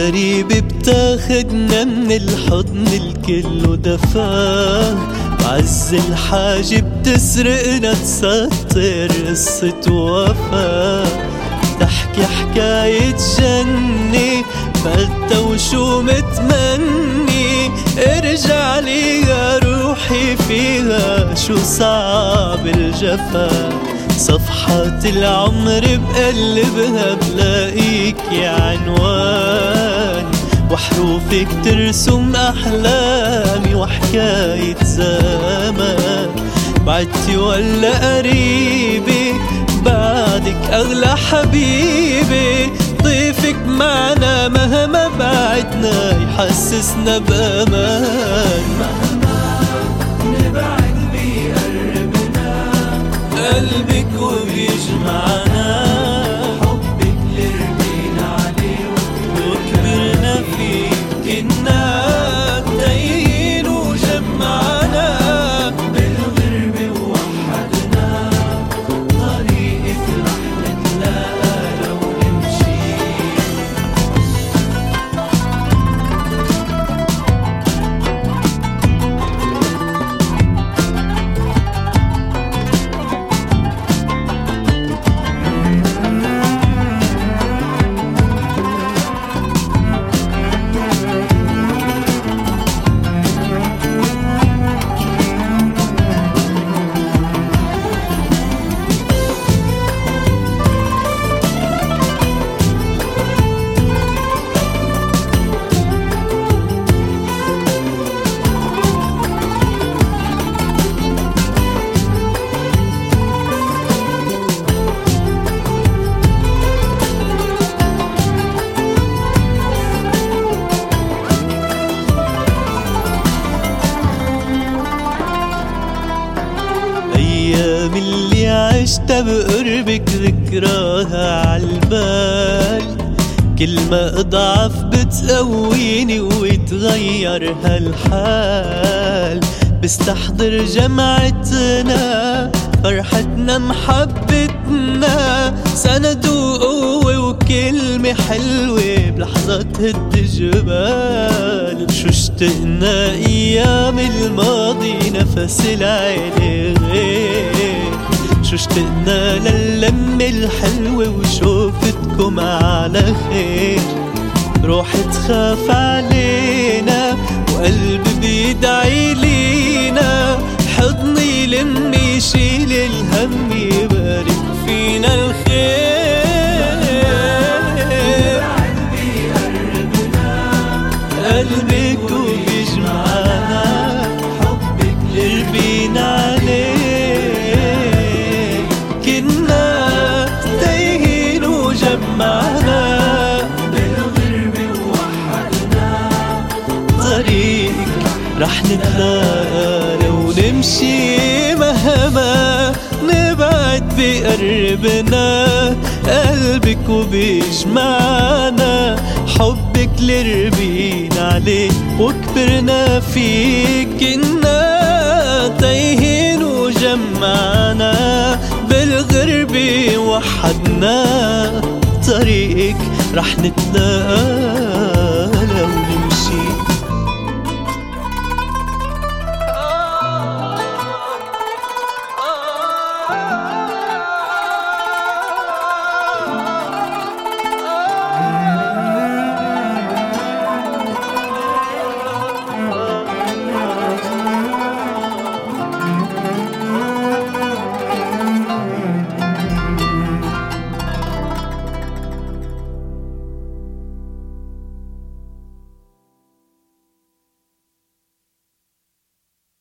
غريبة بتاخدنا من الحضن الكل دفاه بعز الحاجة بتسرقنا تسطر قصة وفاه تحكي حكاية جنة فلتة وشو متمني. ارجع لي يا روحي فيها شو صعب الجفا. صفحات العمر بقلبها بلاقيك يا عنوان وحروفك ترسم أحلامي وحكاية زمان. بعدتي ولا قريبة بعدك أغلى حبيبي. ضيفك معنا مهما بعدنا يحسسنا بأمان. قلبك وبيجمعنا. عشتها بقربك ذكراها عالبال كل ما أضعف بتقويني ويتغير هالحال. بستحضر جمعتنا فرحتنا محبتنا. سند وقوة وكلمة حلوة بلحظة تهد جبال شو اشتقنا أيام الماضي نفس العين غير. شو اشتقنا للمة الحلوة وشوفتكم على خير. روحي تخاف علينا وقلبي بيدعي لينا. حضني لمي يشيل الهم يبارك فينا الخير. نبعد رح نتلاقى لو نمشي مهما نبعد بقربنا قلبك وبيجمعنا حبك اللي ربينا عليه وكبرنا فيه كنا تايهين وجمعنا بالغربة وحدنا. طريقك رح نتلاقى